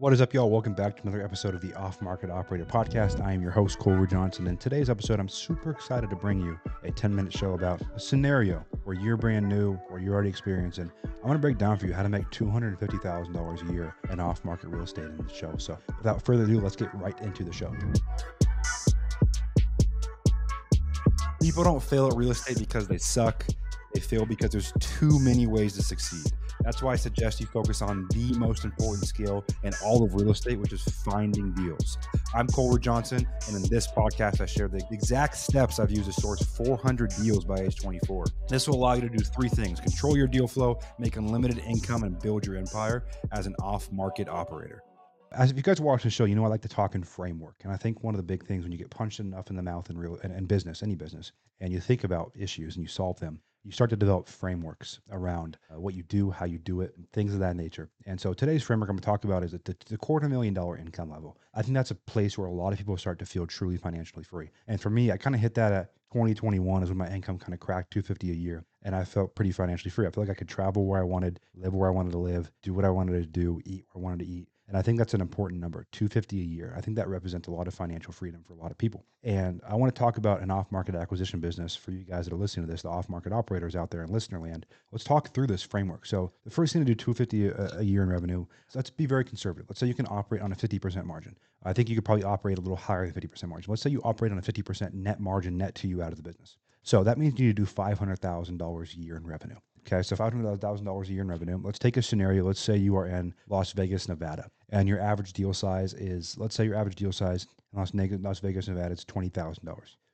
What is up, y'all? Welcome back to another episode of the Off Market Operator Podcast. I am your host, Cole Ruud Johnson. In today's episode, I'm super excited to bring you a 10 minute show about a scenario where you're brand new or you're already experiencing. I'm going to break down for you how to make $250,000 a year in off market real estate in the show. So, without further ado, let's get right into the show. People don't fail at real estate because they suck, they fail because there's too many ways to succeed. That's why I suggest you focus on the most important skill in all of real estate, which is finding deals. I'm Cole Ruud Johnson, and in this podcast, I share the exact steps I've used to source 400 deals by age 24. This will allow you to do three things control your deal flow, make unlimited income, and build your empire as an off market operator. As if you guys watch the show, you know I like to talk in framework, and I think one of the big things when you get punched enough in the mouth in real in business, any business, and you think about issues and you solve them, you start to develop frameworks around uh, what you do, how you do it, things of that nature. And so today's framework I'm going to talk about is the, the quarter million dollar income level. I think that's a place where a lot of people start to feel truly financially free. And for me, I kind of hit that at 2021 is when my income kind of cracked 250 a year and I felt pretty financially free. I felt like I could travel where I wanted, live where I wanted to live, do what I wanted to do, eat where I wanted to eat. And I think that's an important number, 250 a year. I think that represents a lot of financial freedom for a lot of people. And I want to talk about an off-market acquisition business for you guys that are listening to this, the off-market operators out there in listener land. Let's talk through this framework. So the first thing to do 250 a, year in revenue. So let's be very conservative. Let's say you can operate on a 50% margin. I think you could probably operate a little higher than 50% margin. Let's say you operate on a 50% net margin net to you out of the business. So that means you need to do $500,000 a year in revenue. Okay, so $500,000 a year in revenue. Let's take a scenario. Let's say you are in Las Vegas, Nevada, and your average deal size is, let's say your average deal size in Las, Las Vegas, Nevada is $20,000.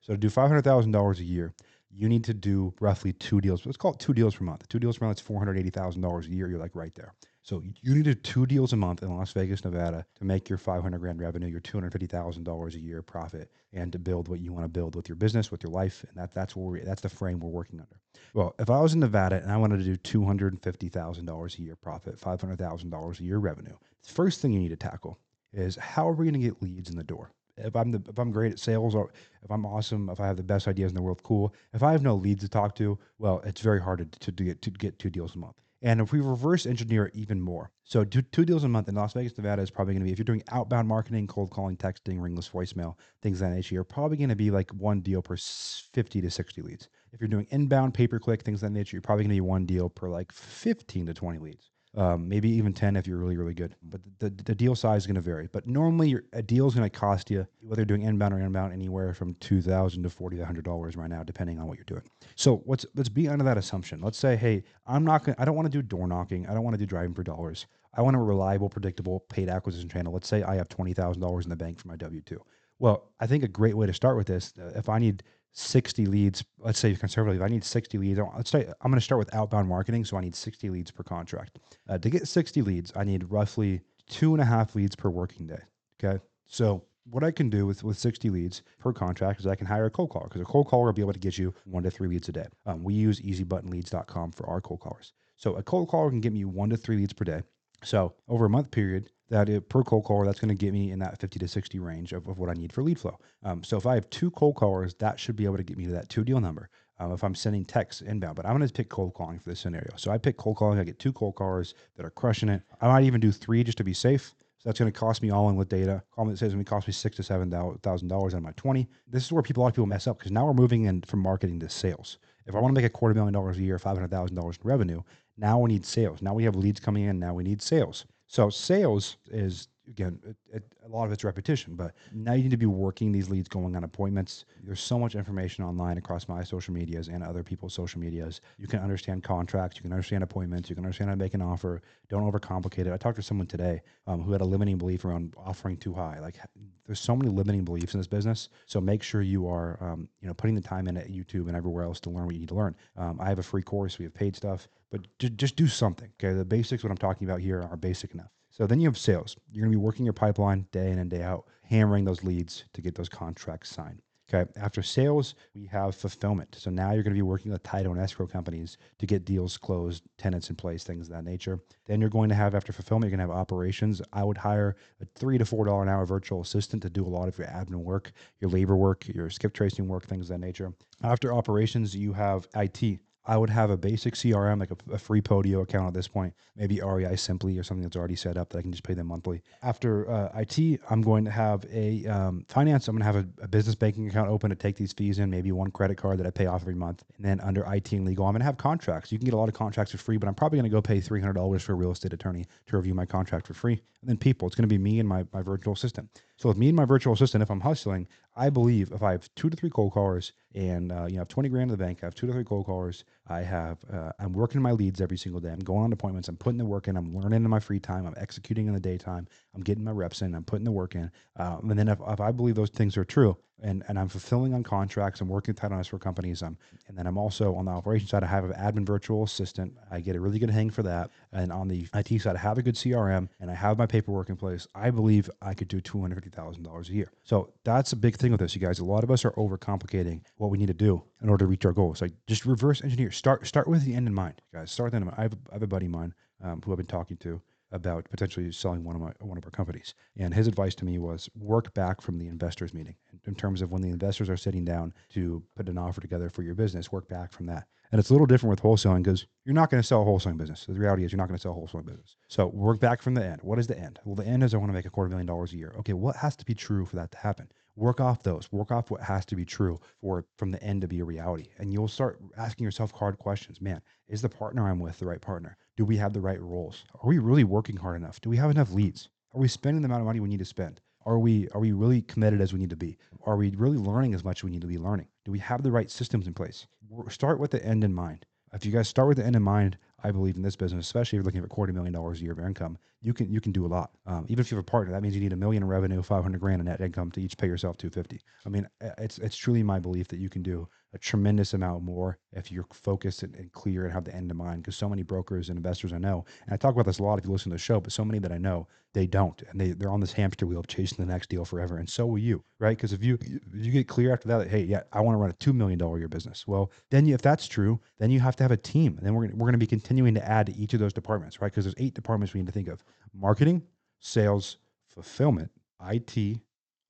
So to do $500,000 a year, you need to do roughly two deals. Let's call it two deals per month. Two deals per month is $480,000 a year. You're like right there. So you need to two deals a month in Las Vegas, Nevada to make your 500 grand revenue, your $250,000 a year profit, and to build what you want to build with your business, with your life. And that, that's what we that's the frame we're working under. Well, if I was in Nevada and I wanted to do $250,000 a year profit, $500,000 a year revenue, the first thing you need to tackle is how are we going to get leads in the door? If I'm the, if I'm great at sales or if I'm awesome, if I have the best ideas in the world, cool. If I have no leads to talk to, well, it's very hard to, to get to get two deals a month. And if we reverse engineer it even more, so two, two deals a month in Las Vegas, Nevada is probably going to be, if you're doing outbound marketing, cold calling, texting, ringless voicemail, things of that nature, you're probably going to be like one deal per 50 to 60 leads. If you're doing inbound, pay per click, things of that nature, you're probably going to be one deal per like 15 to 20 leads um, maybe even 10 if you're really, really good. But the, the, deal size is going to vary. But normally, your, a deal is going to cost you, whether you're doing inbound or inbound, anywhere from 2000 to $4,100 right now, depending on what you're doing. So let's, let's be under that assumption. Let's say, hey, I'm not to, I don't want to do door knocking. I don't want to do driving for dollars. I want a reliable, predictable paid acquisition channel. Let's say I have $20,000 in the bank for my W 2. Well, I think a great way to start with this, uh, if I need 60 leads, let's say conservatively, I need 60 leads, let's say I'm going to start with outbound marketing. So I need 60 leads per contract. Uh, to get 60 leads, I need roughly two and a half leads per working day. Okay. So what I can do with, with 60 leads per contract is I can hire a cold caller because a cold caller will be able to get you one to three leads a day. Um, we use easybuttonleads.com for our cold callers. So a cold caller can get me one to three leads per day. So over a month period, that it, per cold caller, that's going to get me in that 50 to 60 range of, of what I need for lead flow. Um, so if I have two cold callers, that should be able to get me to that two deal number. Um, if I'm sending texts inbound, but I'm going to pick cold calling for this scenario. So I pick cold calling. I get two cold callers that are crushing it. I might even do three just to be safe. So that's going to cost me all in with data. Call it says it's going to cost me six to seven thousand dollars on my twenty. This is where people a lot of people mess up because now we're moving in from marketing to sales. If I want to make a quarter million dollars a year, five hundred thousand dollars in revenue, now we need sales. Now we have leads coming in. Now we need sales. So sales is again, it, a lot of it's repetition, but now you need to be working these leads, going on appointments. There's so much information online across my social medias and other people's social medias. You can understand contracts, you can understand appointments, you can understand how to make an offer. Don't overcomplicate it. I talked to someone today um, who had a limiting belief around offering too high. Like, there's so many limiting beliefs in this business. So make sure you are, um, you know, putting the time in at YouTube and everywhere else to learn what you need to learn. Um, I have a free course. We have paid stuff, but just do something. Okay, the basics. What I'm talking about here are basic enough. So then you have sales. You're going to be working your pipeline day in and day out, hammering those leads to get those contracts signed. Okay. After sales, we have fulfillment. So now you're going to be working with title and escrow companies to get deals closed, tenants in place, things of that nature. Then you're going to have after fulfillment, you're going to have operations. I would hire a three to four dollar an hour virtual assistant to do a lot of your admin work, your labor work, your skip tracing work, things of that nature. After operations, you have IT I would have a basic CRM, like a, a, free Podio account at this point, maybe REI Simply or something that's already set up that I can just pay them monthly. After uh, IT, I'm going to have a um, finance. I'm going to have a, a, business banking account open to take these fees in, maybe one credit card that I pay off every month. And then under IT and legal, I'm going to have contracts. You can get a lot of contracts for free, but I'm probably going to go pay $300 for a real estate attorney to review my contract for free. And then people, it's going to be me and my, my virtual assistant. So with me and my virtual assistant, if I'm hustling, I believe if I have two to three cold callers and uh, you know, have 20 grand in the bank, I have two to three cold callers. I have, uh, I'm working my leads every single day. I'm going on appointments. I'm putting the work in. I'm learning in my free time. I'm executing in the daytime. I'm getting my reps in. I'm putting the work in. Uh, and then if, if I believe those things are true, and, and I'm fulfilling on contracts. I'm working tight on for companies. Um, and then I'm also on the operations side. I have an admin virtual assistant. I get a really good hang for that. And on the IT side, I have a good CRM and I have my paperwork in place. I believe I could do two hundred fifty thousand dollars a year. So that's a big thing with this, you guys. A lot of us are overcomplicating what we need to do in order to reach our goals. Like just reverse engineer. Start start with the end in mind, guys. Start with the end in mind. I have, have a buddy of mine um, who I've been talking to about potentially selling one of my one of our companies. And his advice to me was work back from the investors meeting in terms of when the investors are sitting down to put an offer together for your business, work back from that. And it's a little different with wholesaling because you're not going to sell a wholesaling business. The reality is you're not going to sell a wholesaling business. So work back from the end. What is the end? Well, the end is I want to make a quarter million dollars a year. Okay, what has to be true for that to happen? Work off those. Work off what has to be true for from the end to be a reality. And you'll start asking yourself hard questions. Man, is the partner I'm with the right partner? Do we have the right roles? Are we really working hard enough? Do we have enough leads? Are we spending the amount of money we need to spend? Are we are we really committed as we need to be? Are we really learning as much as we need to be learning? Do we have the right systems in place? Start with the end in mind. If you guys start with the end in mind, I believe in this business, especially if you're looking at a quarter million dollars a year of income, you can you can do a lot. Um, even if you have a partner, that means you need a million in revenue, five hundred grand in net income to each pay yourself two fifty. I mean, it's it's truly my belief that you can do a tremendous amount more if you're focused and, and clear and have the end in mind. Because so many brokers and investors I know, and I talk about this a lot if you listen to the show, but so many that I know they don't, and they they're on this hamster wheel of chasing the next deal forever. And so will you, right? Because if you you get clear after that, hey, yeah, I want to run a two million dollar year business. Well, then you, if that's true, then you have to have a team, and then we're we're going to be continuing to add to each of those departments, right? Because there's eight departments we need to think of: marketing, sales, fulfillment, IT,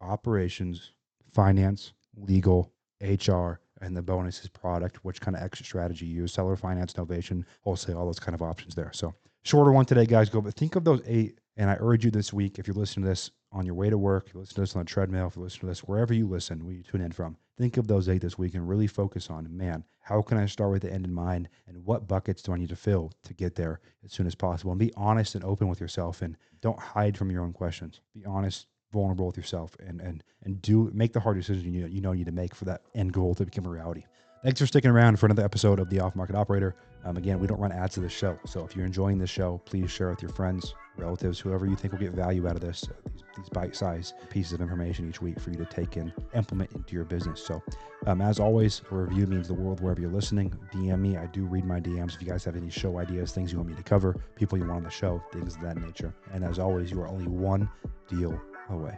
operations, finance, legal, HR, and the bonuses product, which kind of exit strategy you use, seller finance, novation, wholesale, all those kind of options there. So shorter one today, guys. Go, but think of those eight. And I urge you this week, if you're listening to this on your way to work, you listen to this on the treadmill, if you listen to this wherever you listen, where you tune in from, think of those eight this week and really focus on, man, how can I start with the end in mind and what buckets do I need to fill to get there as soon as possible? And be honest and open with yourself and don't hide from your own questions. Be honest, vulnerable with yourself and and and do make the hard decisions you you know you need to make for that end goal to become a reality. Thanks for sticking around for another episode of the Off Market Operator. Um, again, we don't run ads to this show, so if you're enjoying this show, please share with your friends, relatives, whoever you think will get value out of this. Uh, these, these bite-sized pieces of information each week for you to take and implement into your business. So, um, as always, a review means the world wherever you're listening. DM me. I do read my DMs. If you guys have any show ideas, things you want me to cover, people you want on the show, things of that nature. And as always, you are only one deal away.